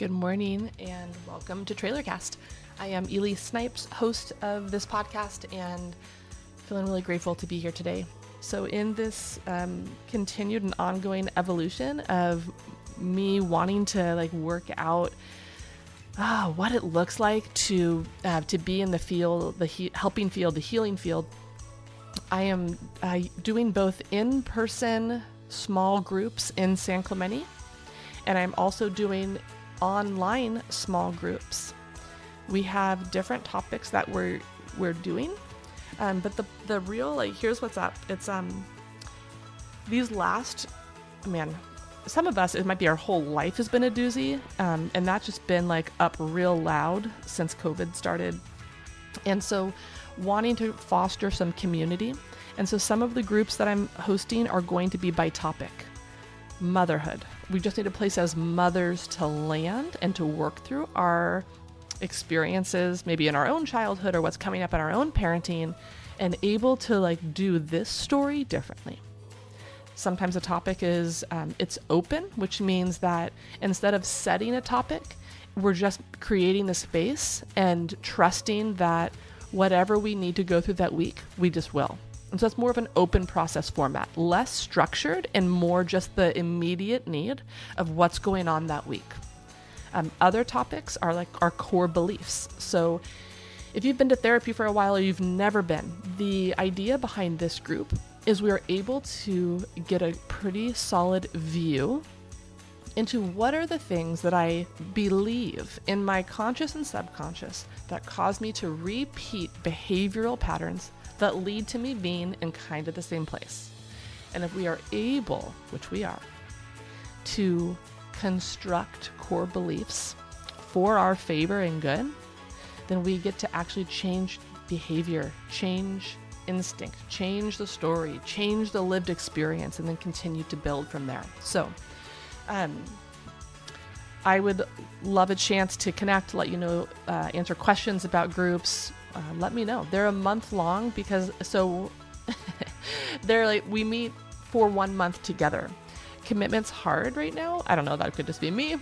Good morning and welcome to Trailercast. I am Ely Snipes, host of this podcast, and feeling really grateful to be here today. So, in this um, continued and ongoing evolution of me wanting to like work out uh, what it looks like to uh, to be in the field, the he- helping field, the healing field, I am uh, doing both in person small groups in San Clemente, and I'm also doing online small groups. We have different topics that we're we're doing, um, but the the real like here's what's up. It's um these last man. Some of us, it might be our whole life has been a doozy, um, and that's just been like up real loud since COVID started. And so, wanting to foster some community. And so, some of the groups that I'm hosting are going to be by topic motherhood. We just need a place as mothers to land and to work through our experiences, maybe in our own childhood or what's coming up in our own parenting, and able to like do this story differently. Sometimes a topic is um, it's open, which means that instead of setting a topic, we're just creating the space and trusting that whatever we need to go through that week, we just will. And so it's more of an open process format, less structured and more just the immediate need of what's going on that week. Um, other topics are like our core beliefs. So if you've been to therapy for a while or you've never been, the idea behind this group is we are able to get a pretty solid view into what are the things that I believe in my conscious and subconscious that cause me to repeat behavioral patterns that lead to me being in kind of the same place. And if we are able, which we are, to construct core beliefs for our favor and good, then we get to actually change behavior, change instinct, change the story, change the lived experience, and then continue to build from there. So, um, I would love a chance to connect, let you know, uh, answer questions about groups. Uh, let me know. They're a month long because so they're like we meet for one month together. Commitment's hard right now. I don't know. That could just be me.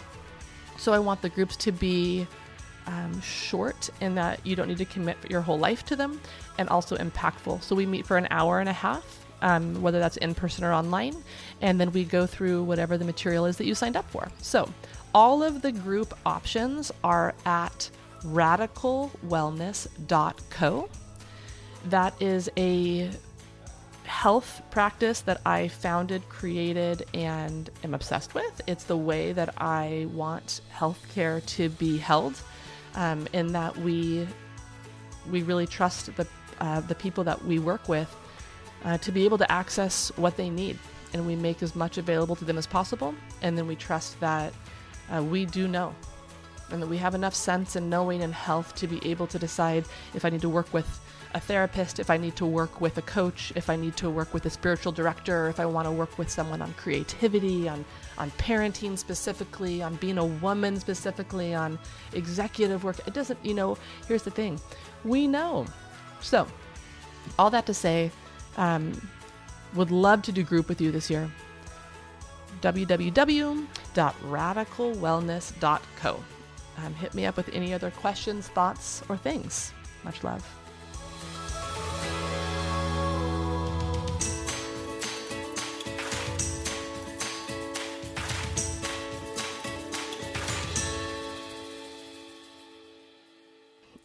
So I want the groups to be um, short in that you don't need to commit your whole life to them, and also impactful. So we meet for an hour and a half, um, whether that's in person or online, and then we go through whatever the material is that you signed up for. So all of the group options are at radicalwellness.co. That is a health practice that I founded, created, and am obsessed with. It's the way that I want healthcare to be held, um, in that we we really trust the uh, the people that we work with uh, to be able to access what they need, and we make as much available to them as possible, and then we trust that uh, we do know and that we have enough sense and knowing and health to be able to decide if I need to work with a therapist, if I need to work with a coach, if I need to work with a spiritual director, if I want to work with someone on creativity, on on parenting specifically, on being a woman specifically, on executive work. It doesn't, you know, here's the thing. We know. So, all that to say, um, would love to do group with you this year. www.radicalwellness.co. Um, hit me up with any other questions, thoughts, or things. Much love.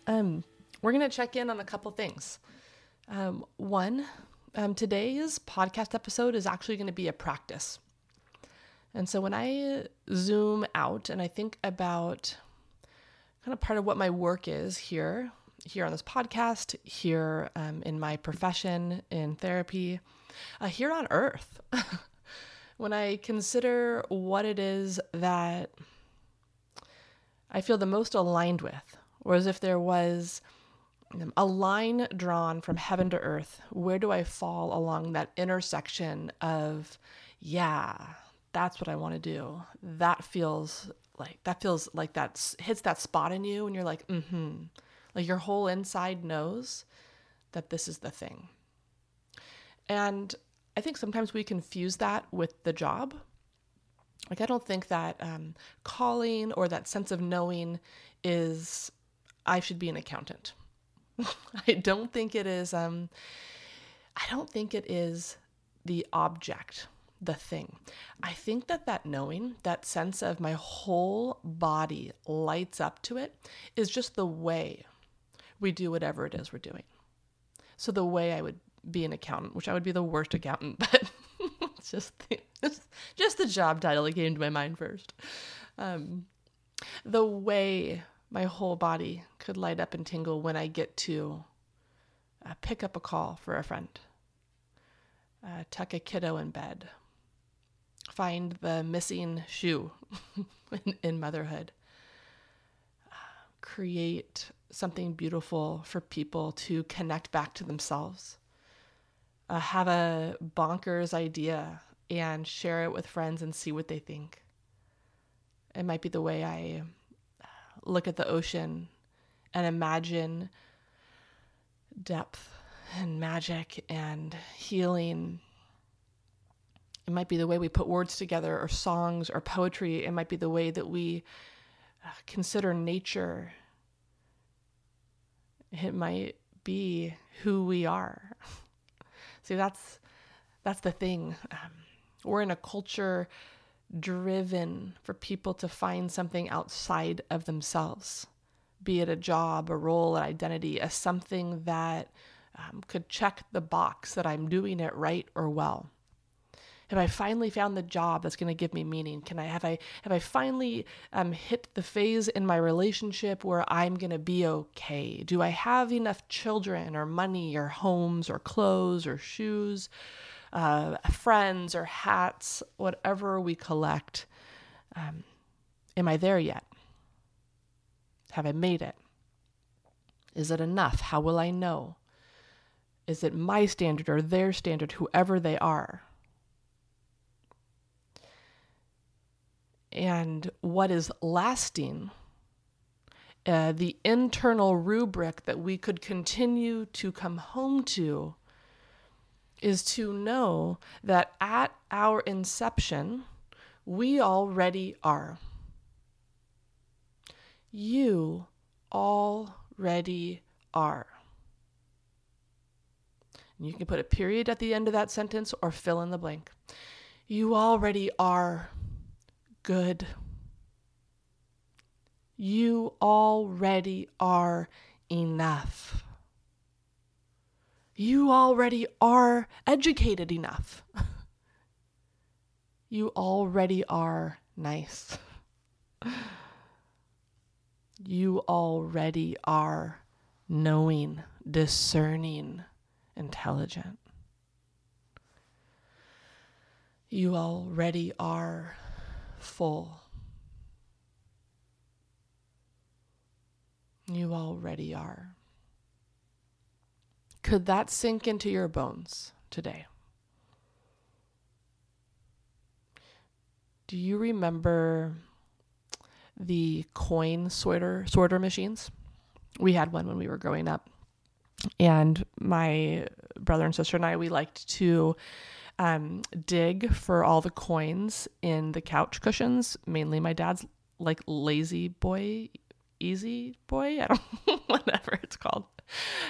Um, we're going to check in on a couple things. Um, one, um, today's podcast episode is actually going to be a practice. And so when I zoom out and I think about kind of part of what my work is here, here on this podcast, here um, in my profession in therapy, uh, here on earth, when I consider what it is that I feel the most aligned with, or as if there was a line drawn from heaven to earth, where do I fall along that intersection of, yeah, that's what I want to do. That feels like that feels like that hits that spot in you and you're like, mm-hmm Like your whole inside knows that this is the thing. And I think sometimes we confuse that with the job. Like, I don't think that um, calling or that sense of knowing is, I should be an accountant. I don't think it is, um, I don't think it is the object, the thing. I think that that knowing, that sense of my whole body lights up to it, is just the way we do whatever it is we're doing. So the way I would be an accountant, which I would be the worst accountant, but it's just the, just the job title that came to my mind first. Um, the way my whole body could light up and tingle when I get to uh, pick up a call for a friend, uh, tuck a kiddo in bed, find the missing shoe in, in motherhood, create something beautiful for people to connect back to themselves. Uh, have a bonkers idea and share it with friends and see what they think. It might be the way I uh, look at the ocean and imagine depth and magic and healing. It might be the way we put words together, or songs, or poetry. It might be the way that we uh, consider nature it might be who we are. See, that's that's the thing. Um, we're in a culture driven for people to find something outside of themselves, be it a job, a role, an identity, as something that um, could check the box that I'm doing it right or well. Have I finally found the job that's going to give me meaning? Can I have I have I finally um, hit the phase in my relationship where I'm going to be okay? Do I have enough children or money or homes or clothes or shoes, uh, friends or hats, whatever we collect? Um, am I there yet? Have I made it? Is it enough? How will I know? Is it my standard or their standard, whoever they are? And what is lasting, uh, the internal rubric that we could continue to come home to is to know that at our inception, we already are. You already are. And you can put a period at the end of that sentence or fill in the blank. You already are good. You already are enough. You already are educated enough. you already are nice. you already are knowing, discerning, intelligent. You already are full. You already are. Could that sink into your bones today? Do you remember the coin sorter sorter machines? We had one when we were growing up. And my brother and sister and I we liked to um, dig for all the coins in the couch cushions. Mainly my dad's like lazy boy, easy boy. I don't whatever it's called.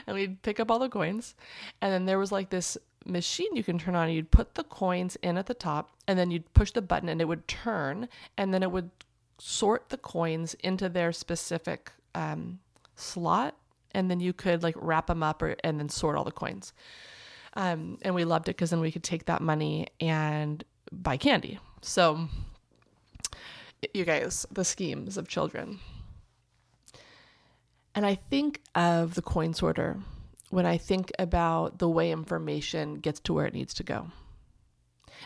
And we'd pick up all the coins. And then there was like this machine you can turn on. You'd put the coins in at the top and then you'd push the button and it would turn and then it would sort the coins into their specific um, slot. And then you could like wrap them up or, and then sort all the coins. Um, and we loved it because then we could take that money and buy candy. So, you guys, the schemes of children. And I think of the coin sorter when I think about the way information gets to where it needs to go.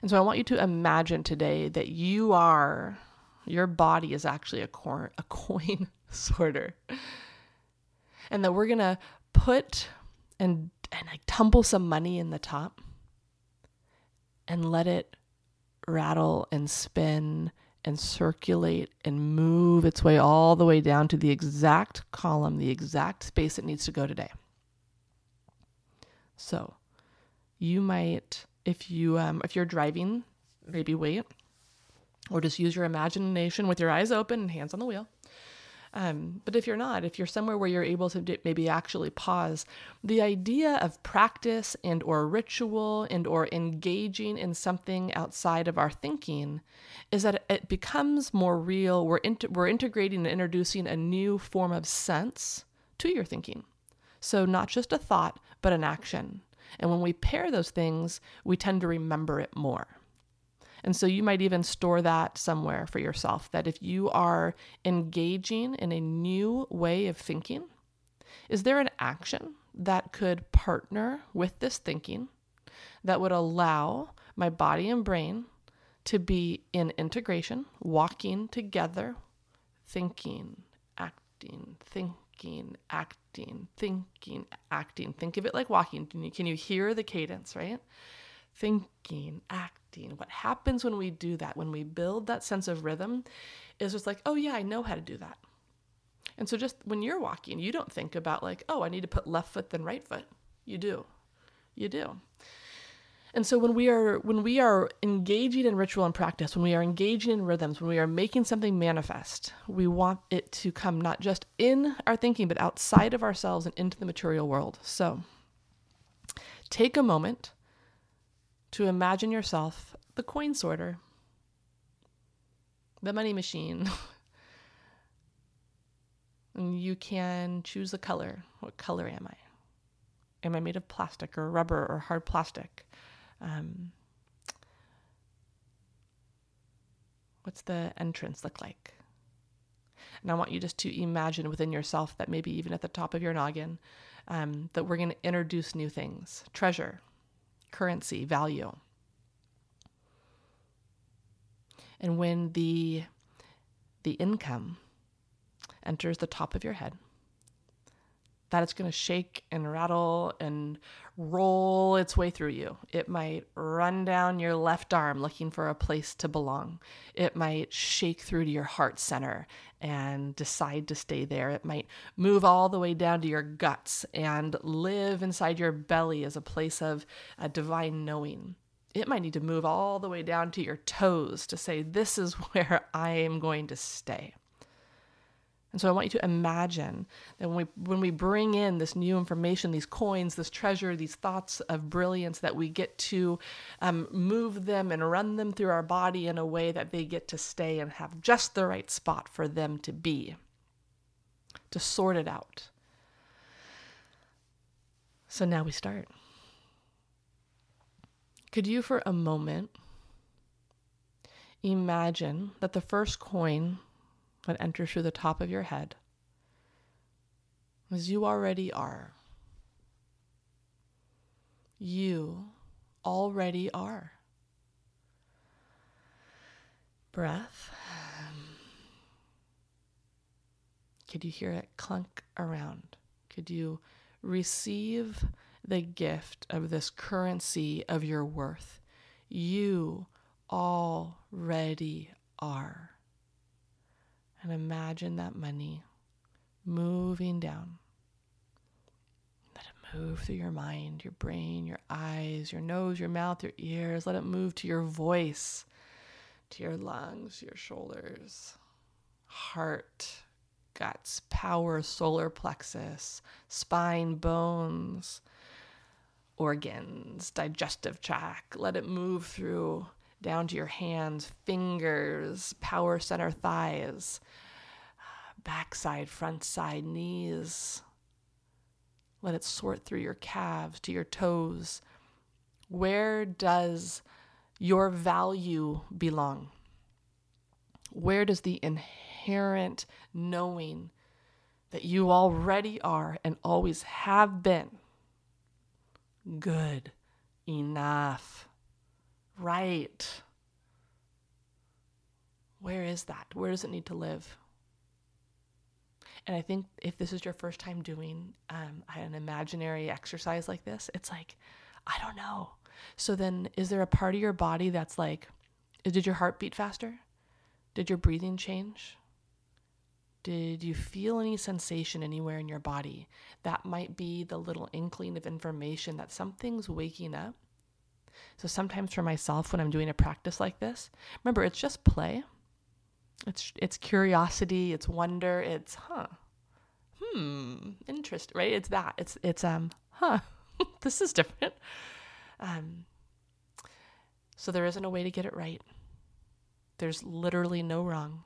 And so I want you to imagine today that you are, your body is actually a, cor- a coin sorter. And that we're going to put and and tumble some money in the top and let it rattle and spin and circulate and move its way all the way down to the exact column, the exact space it needs to go today. So, you might if you um if you're driving, maybe wait. or just use your imagination with your eyes open and hands on the wheel. Um, but if you're not, if you're somewhere where you're able to maybe actually pause, the idea of practice and or ritual and or engaging in something outside of our thinking is that it becomes more real. We're inter- we're integrating and introducing a new form of sense to your thinking. So not just a thought, but an action. And when we pair those things, we tend to remember it more. And so you might even store that somewhere for yourself that if you are engaging in a new way of thinking, is there an action that could partner with this thinking that would allow my body and brain to be in integration, walking together, thinking, acting, thinking, acting, thinking, acting. Think of it like walking. Can you, hear the cadence, right? Thinking, acting what happens when we do that, when we build that sense of rhythm, is just like, oh, yeah, I know how to do that. And so just when you're walking, you don't think about like, oh, I need to put left foot then right foot. You do. You do. And so when we are when we are engaging in ritual and practice, when we are engaging in rhythms, when we are making something manifest, we want it to come not just in our thinking but outside of ourselves and into the material world. So take a moment to imagine yourself the coin sorter, the money machine. and you can choose a color. What color am I? Am I made of plastic or rubber or hard plastic? Um, what's the entrance look like? And I want you just to imagine within yourself that maybe even at the top of your noggin, um, that we're going to introduce new things treasure, currency, value. And when the the income enters the top of your head, that it's going to shake and rattle and roll its way through you. It might run down your left arm looking for a place to belong. It might shake through to your heart center and decide to stay there. It might move all the way down to your guts and live inside your belly as a place of a divine knowing. It might need to move all the way down to your toes to say, This is where I am going to stay. And so I want you to imagine that when we when we bring in this new information, these coins, this treasure, these thoughts of brilliance, that we get to um, move them and run them through our body in a way that they get to stay and have just the right spot for them to be, to sort it out. So now we start. Could you, for a moment, imagine that the first coin that enters through the top of your head, as you already are. You already are. Breath. Could you hear it clunk around? Could you receive the gift of this currency of your worth? You already are and imagine that money moving down. Let it move through your mind, your brain, your eyes, your nose, your mouth, your ears. Let it move to your voice, to your lungs, your shoulders, heart, guts, power, solar plexus, spine, bones, organs, digestive tract. Let it move through down to your hands, fingers, power center thighs, uh, backside, front side, knees. Let it sort through your calves to your toes. Where does your value belong? Where does the inherent knowing that you already are and always have been good enough? Right. Where is that? Where does it need to live? And I think if this is your first time doing um, an imaginary exercise like this, it's like, I don't know. So then, is there a part of your body that's like, did your heart beat faster? Did your breathing change? Did you feel any sensation anywhere in your body? That might be the little inkling of information that something's waking up So sometimes for myself, when I'm doing a practice like this, remember it's just play. It's it's curiosity, it's wonder, it's huh, hmm, interest, right? It's that. It's it's um, huh, this is different. Um, so there isn't a way to get it right. There's literally no wrong.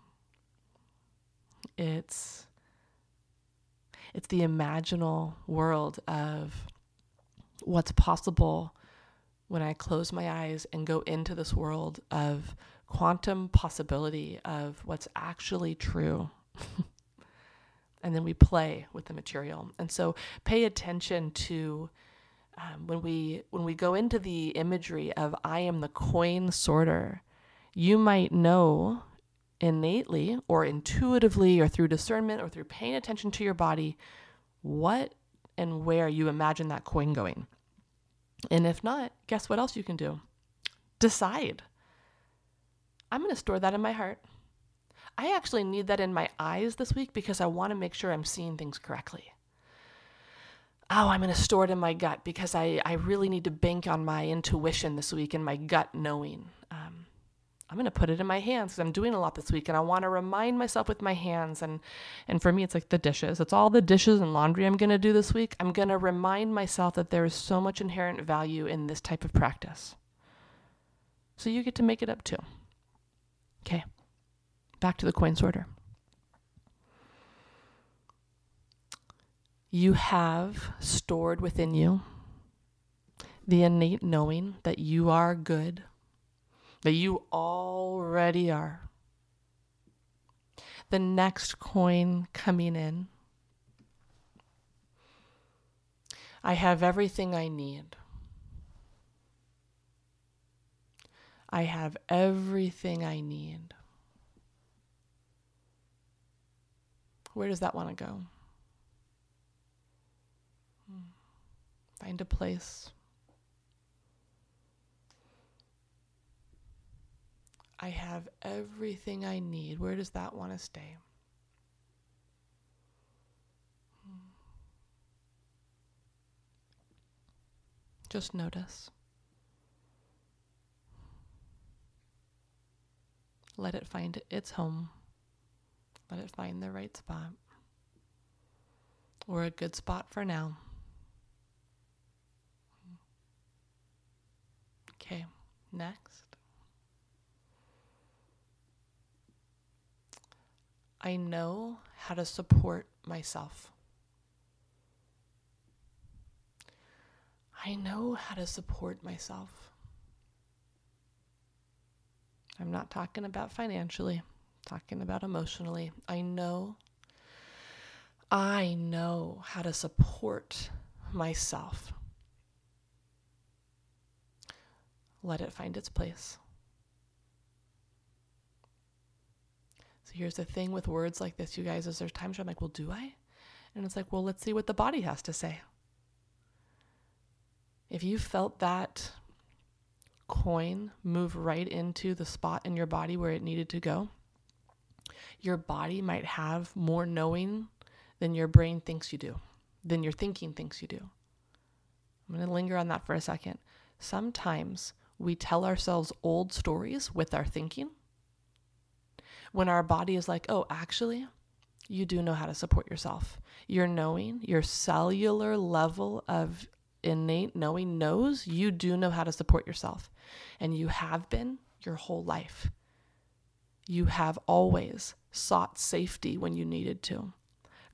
It's it's the imaginal world of what's possible when I close my eyes and go into this world of quantum possibility of what's actually true. and then we play with the material. And so pay attention to um, when we when we go into the imagery of I am the coin sorter, you might know innately or intuitively or through discernment or through paying attention to your body what and where you imagine that coin going. And if not, guess what else you can do? Decide. I'm going to store that in my heart. I actually need that in my eyes this week because I want to make sure I'm seeing things correctly. Oh, I'm going to store it in my gut because I, I really need to bank on my intuition this week and my gut knowing. Um, I'm going to put it in my hands because I'm doing a lot this week and I want to remind myself with my hands. And, and for me, it's like the dishes. It's all the dishes and laundry I'm going to do this week. I'm going to remind myself that there is so much inherent value in this type of practice. So you get to make it up too. Okay, back to the coin sorter. You have stored within you the innate knowing that you are good that you already are. The next coin coming in. I have everything I need. I have everything I need. Where does that want to go? Hmm. Find a place I have everything I need. Where does that want to stay? Just notice. Let it find its home. Let it find the right spot. Or a good spot for now. Okay, next. I know how to support myself. I know how to support myself. I'm not talking about financially, I'm talking about emotionally. I know I know how to support myself. Let it find its place. So here's the thing with words like this, you guys, is there's times where I'm like, well, do I? And it's like, well, let's see what the body has to say. If you felt that coin move right into the spot in your body where it needed to go, your body might have more knowing than your brain thinks you do, than your thinking thinks you do. I'm going to linger on that for a second. Sometimes we tell ourselves old stories with our thinking when our body is like, oh, actually, you do know how to support yourself. Your knowing, your cellular level of innate knowing knows you do know how to support yourself. And you have been your whole life. You have always sought safety when you needed to,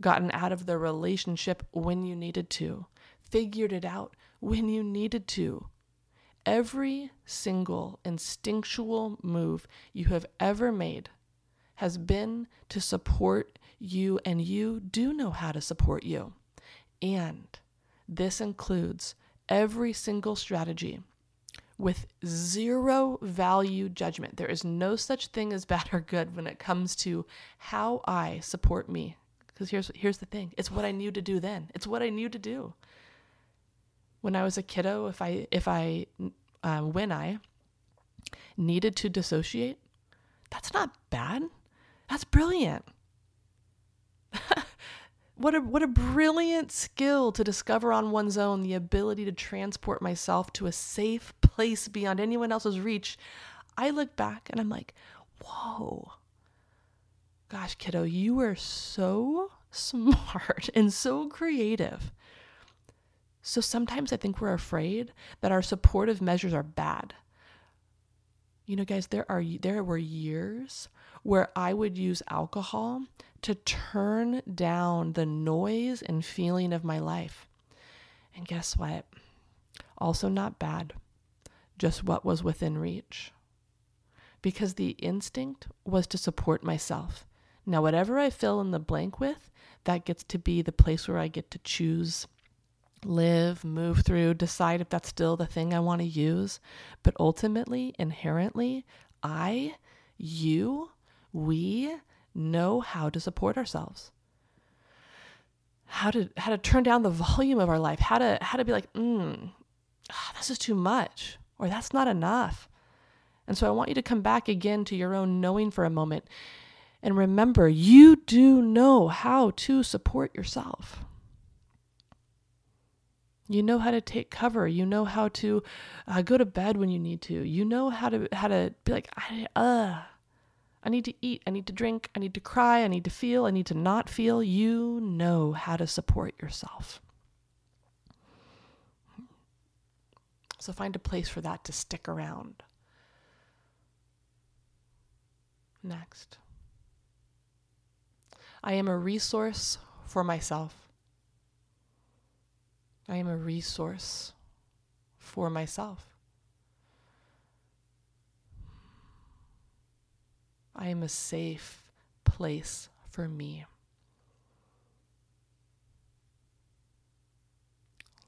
gotten out of the relationship when you needed to, figured it out when you needed to. Every single instinctual move you have ever made has been to support you, and you do know how to support you. And this includes every single strategy with zero value judgment. There is no such thing as bad or good when it comes to how I support me. Because here's here's the thing: it's what I knew to do then. It's what I knew to do. When I was a kiddo, if I if I um, when I needed to dissociate, that's not bad. That's brilliant. what a what a brilliant skill to discover on one's own the ability to transport myself to a safe place beyond anyone else's reach, I look back and I'm like, whoa, gosh, kiddo, you were so smart and so creative. So sometimes I think we're afraid that our supportive measures are bad. You know, guys, there are there were years where I would use alcohol to turn down the noise and feeling of my life. And guess what? Also not bad. Just what was within reach. Because the instinct was to support myself. Now, whatever I fill in the blank with, that gets to be the place where I get to choose live, move through, decide if that's still the thing I want to use. But ultimately, inherently, I, you, we know how to support ourselves. How to how to turn down the volume of our life, how to how to be like, mm, ah, this is too much, or that's not enough. And so I want you to come back again to your own knowing for a moment. And remember, you do know how to support yourself. You know how to take cover. You know how to uh, go to bed when you need to. You know how to how to be like, I, uh, I need to eat. I need to drink. I need to cry. I need to feel. I need to not feel. You know how to support yourself. So find a place for that to stick around. Next. I am a resource for myself. I am a resource for myself. I am a safe place for me.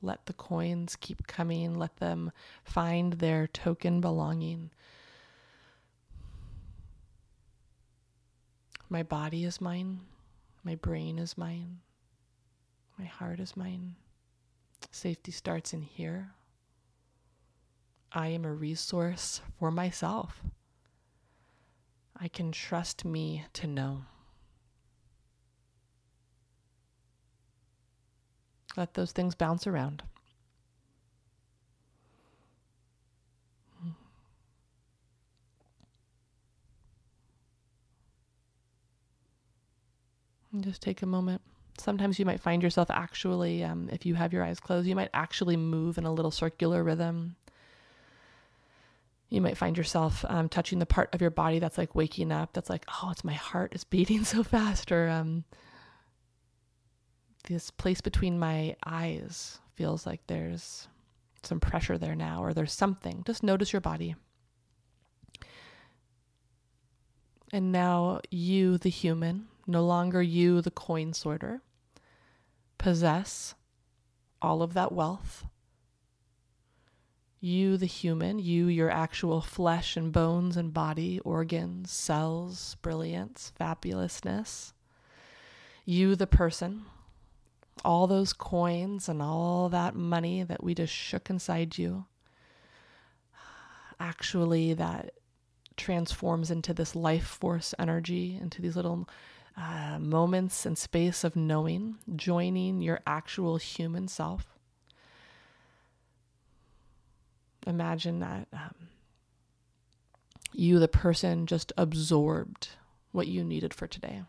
Let the coins keep coming. Let them find their token belonging. My body is mine. My brain is mine. My heart is mine. Safety starts in here. I am a resource for myself. I can trust me to know. Let those things bounce around. And just take a moment sometimes you might find yourself actually, um, if you have your eyes closed, you might actually move in a little circular rhythm. You might find yourself um, touching the part of your body that's like waking up, that's like, oh, it's my heart is beating so fast, or um, this place between my eyes feels like there's some pressure there now, or there's something. Just notice your body. And now, you, the human, no longer you, the coin sorter, possess all of that wealth. You, the human, you, your actual flesh and bones and body, organs, cells, brilliance, fabulousness. You, the person, all those coins and all that money that we just shook inside you, actually, that transforms into this life force energy, into these little uh, moments and space of knowing, joining your actual human self. Imagine that um, you, the person, just absorbed what you needed for today.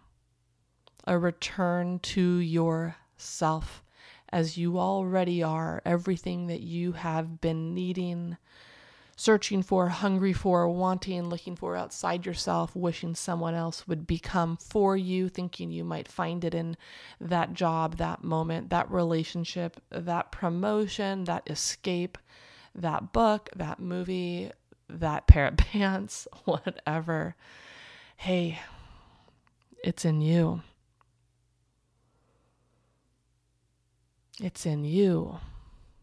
A return to yourself as you already are, everything that you have been needing searching for, hungry for, wanting, looking for outside yourself, wishing someone else would become for you, thinking you might find it in that job, that moment, that relationship, that promotion, that escape, that book, that movie, that pair of pants, whatever. Hey, it's in you. It's in you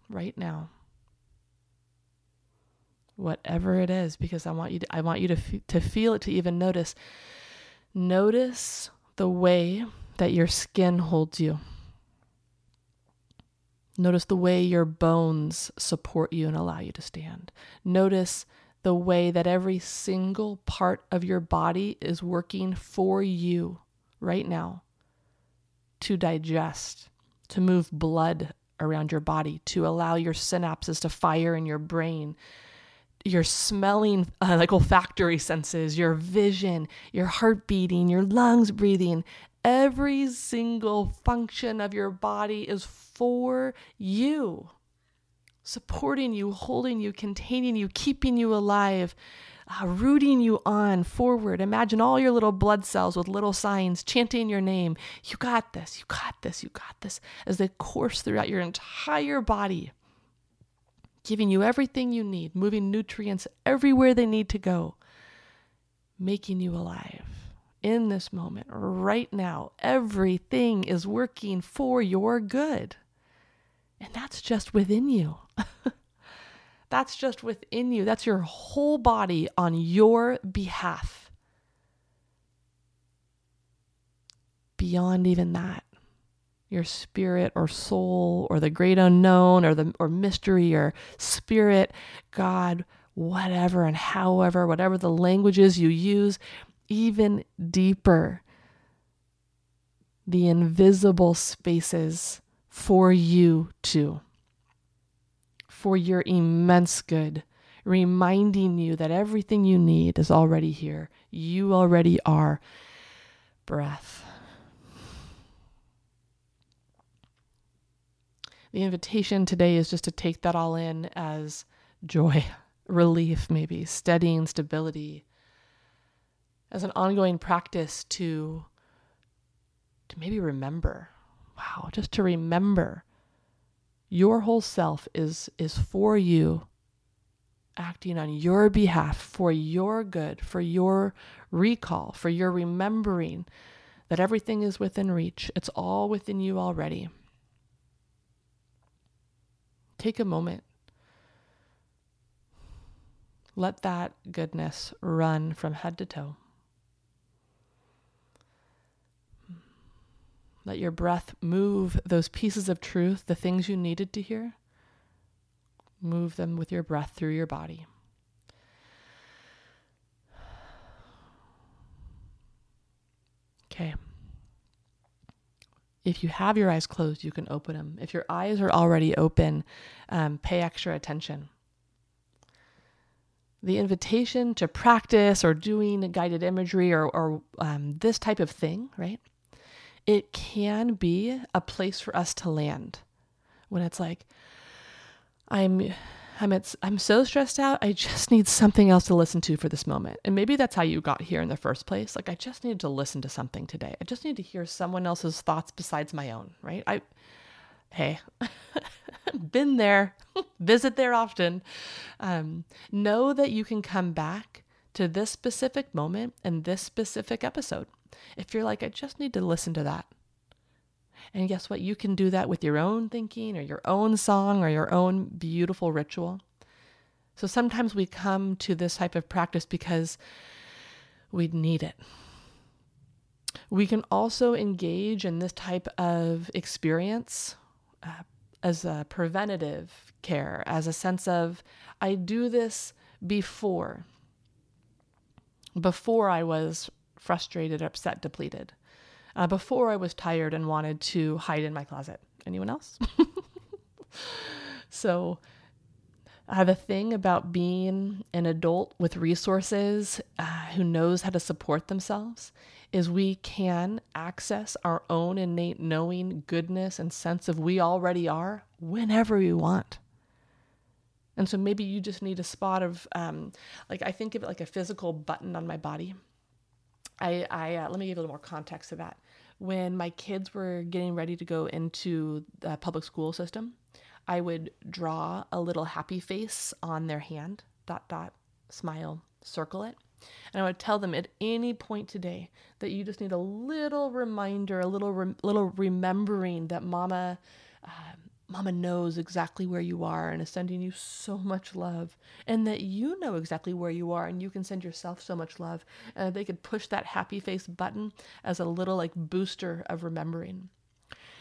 right now whatever it is because I want you to I want you to f- to feel it to even notice notice the way that your skin holds you notice the way your bones support you and allow you to stand notice the way that every single part of your body is working for you right now to digest to move blood around your body to allow your synapses to fire in your brain your smelling, uh, like olfactory senses, your vision, your heart beating, your lungs breathing. Every single function of your body is for you, supporting you, holding you, containing you, keeping you alive, uh, rooting you on forward. Imagine all your little blood cells with little signs chanting your name. You got this, you got this, you got this, as they course throughout your entire body giving you everything you need, moving nutrients everywhere they need to go, making you alive in this moment, right now. Everything is working for your good. And that's just within you. that's just within you. That's your whole body on your behalf. Beyond even that, your spirit or soul or the great unknown or the or mystery or spirit, God, whatever and however, whatever the languages you use, even deeper. The invisible spaces for you too. For your immense good, reminding you that everything you need is already here. You already are breath. The invitation today is just to take that all in as joy, relief, maybe, steadying stability, as an ongoing practice to, to maybe remember. Wow, just to remember your whole self is, is for you, acting on your behalf, for your good, for your recall, for your remembering that everything is within reach. It's all within you already. Take a moment. Let that goodness run from head to toe. Let your breath move those pieces of truth, the things you needed to hear. Move them with your breath through your body. Okay. If you have your eyes closed, you can open them. If your eyes are already open, um, pay extra attention. The invitation to practice or doing guided imagery or, or um, this type of thing, right? It can be a place for us to land when it's like, I'm I'm at, I'm so stressed out. I just need something else to listen to for this moment. And maybe that's how you got here in the first place. Like I just needed to listen to something today. I just need to hear someone else's thoughts besides my own, right? I hey, been there, visit there often. Um, know that you can come back to this specific moment and this specific episode. If you're like, I just need to listen to that. And guess what? You can do that with your own thinking or your own song or your own beautiful ritual. So sometimes we come to this type of practice because we need it. We can also engage in this type of experience uh, as a preventative care, as a sense of, I do this before, before I was frustrated, upset, depleted uh, before I was tired and wanted to hide in my closet. Anyone else? so, uh, the thing about being an adult with resources uh, who knows how to support themselves is we can access our own innate knowing, goodness, and sense of we already are whenever we want. And so maybe you just need a spot of, um, like, I think of it like a physical button on my body. I, I uh, let me give a little more context to that when my kids were getting ready to go into the public school system, I would draw a little happy face on their hand, dot, dot, smile, circle it. And I would tell them at any point today that you just need a little reminder, a little, little remembering that mama um, Mama knows exactly where you are and is sending you so much love, and that you know exactly where you are and you can send yourself so much love. And they could push that happy face button as a little like booster of remembering.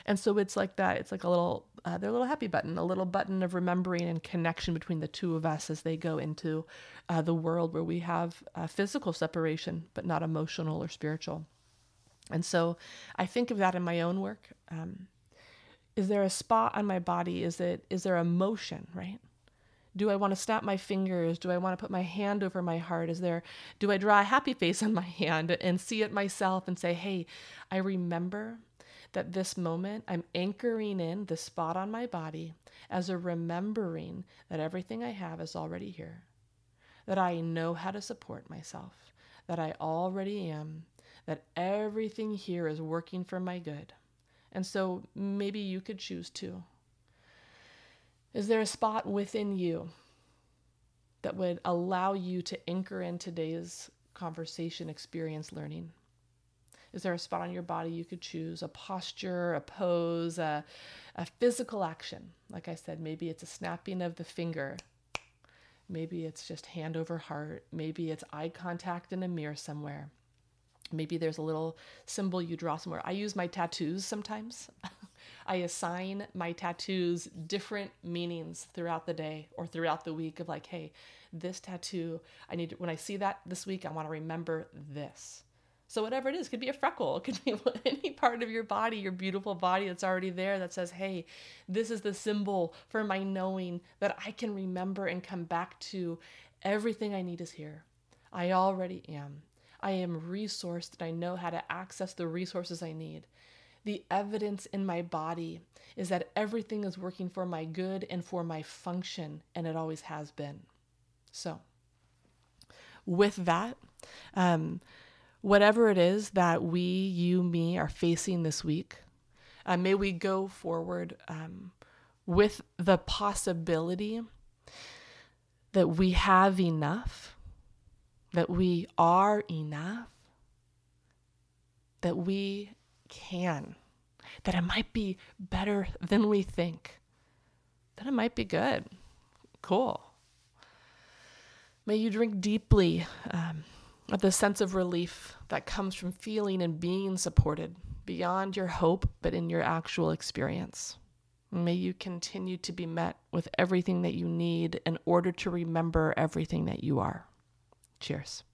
And so it's like that. It's like a little, uh, their little happy button, a little button of remembering and connection between the two of us as they go into uh, the world where we have uh, physical separation, but not emotional or spiritual. And so I think of that in my own work. Um, is there a spot on my body is it is there a motion right Do I want to snap my fingers? Do I want to put my hand over my heart? Is there, do I draw a happy face on my hand and see it myself and say, hey, I remember that this moment I'm anchoring in the spot on my body as a remembering that everything I have is already here, that I know how to support myself, that I already am, that everything here is working for my good. And so maybe you could choose to. Is there a spot within you that would allow you to anchor in today's conversation, experience, learning? Is there a spot on your body you could choose? A posture, a pose, a, a physical action? Like I said, maybe it's a snapping of the finger. Maybe it's just hand over heart. Maybe it's eye contact in a mirror somewhere. Maybe there's a little symbol you draw somewhere. I use my tattoos sometimes. I assign my tattoos different meanings throughout the day or throughout the week of like, hey, this tattoo, I need to, when I see that this week, I want to remember this. So whatever it is, could be a freckle, it could be any part of your body, your beautiful body that's already there that says, "Hey, this is the symbol for my knowing that I can remember and come back to everything I need is here. I already am. I am resourced and I know how to access the resources I need. The evidence in my body is that everything is working for my good and for my function, and it always has been. So, with that, um, whatever it is that we, you, me are facing this week, uh, may we go forward um, with the possibility that we have enough that we are enough, that we can, that it might be better than we think, that it might be good. Cool. May you drink deeply um, of the sense of relief that comes from feeling and being supported beyond your hope, but in your actual experience. May you continue to be met with everything that you need in order to remember everything that you are. Cheers.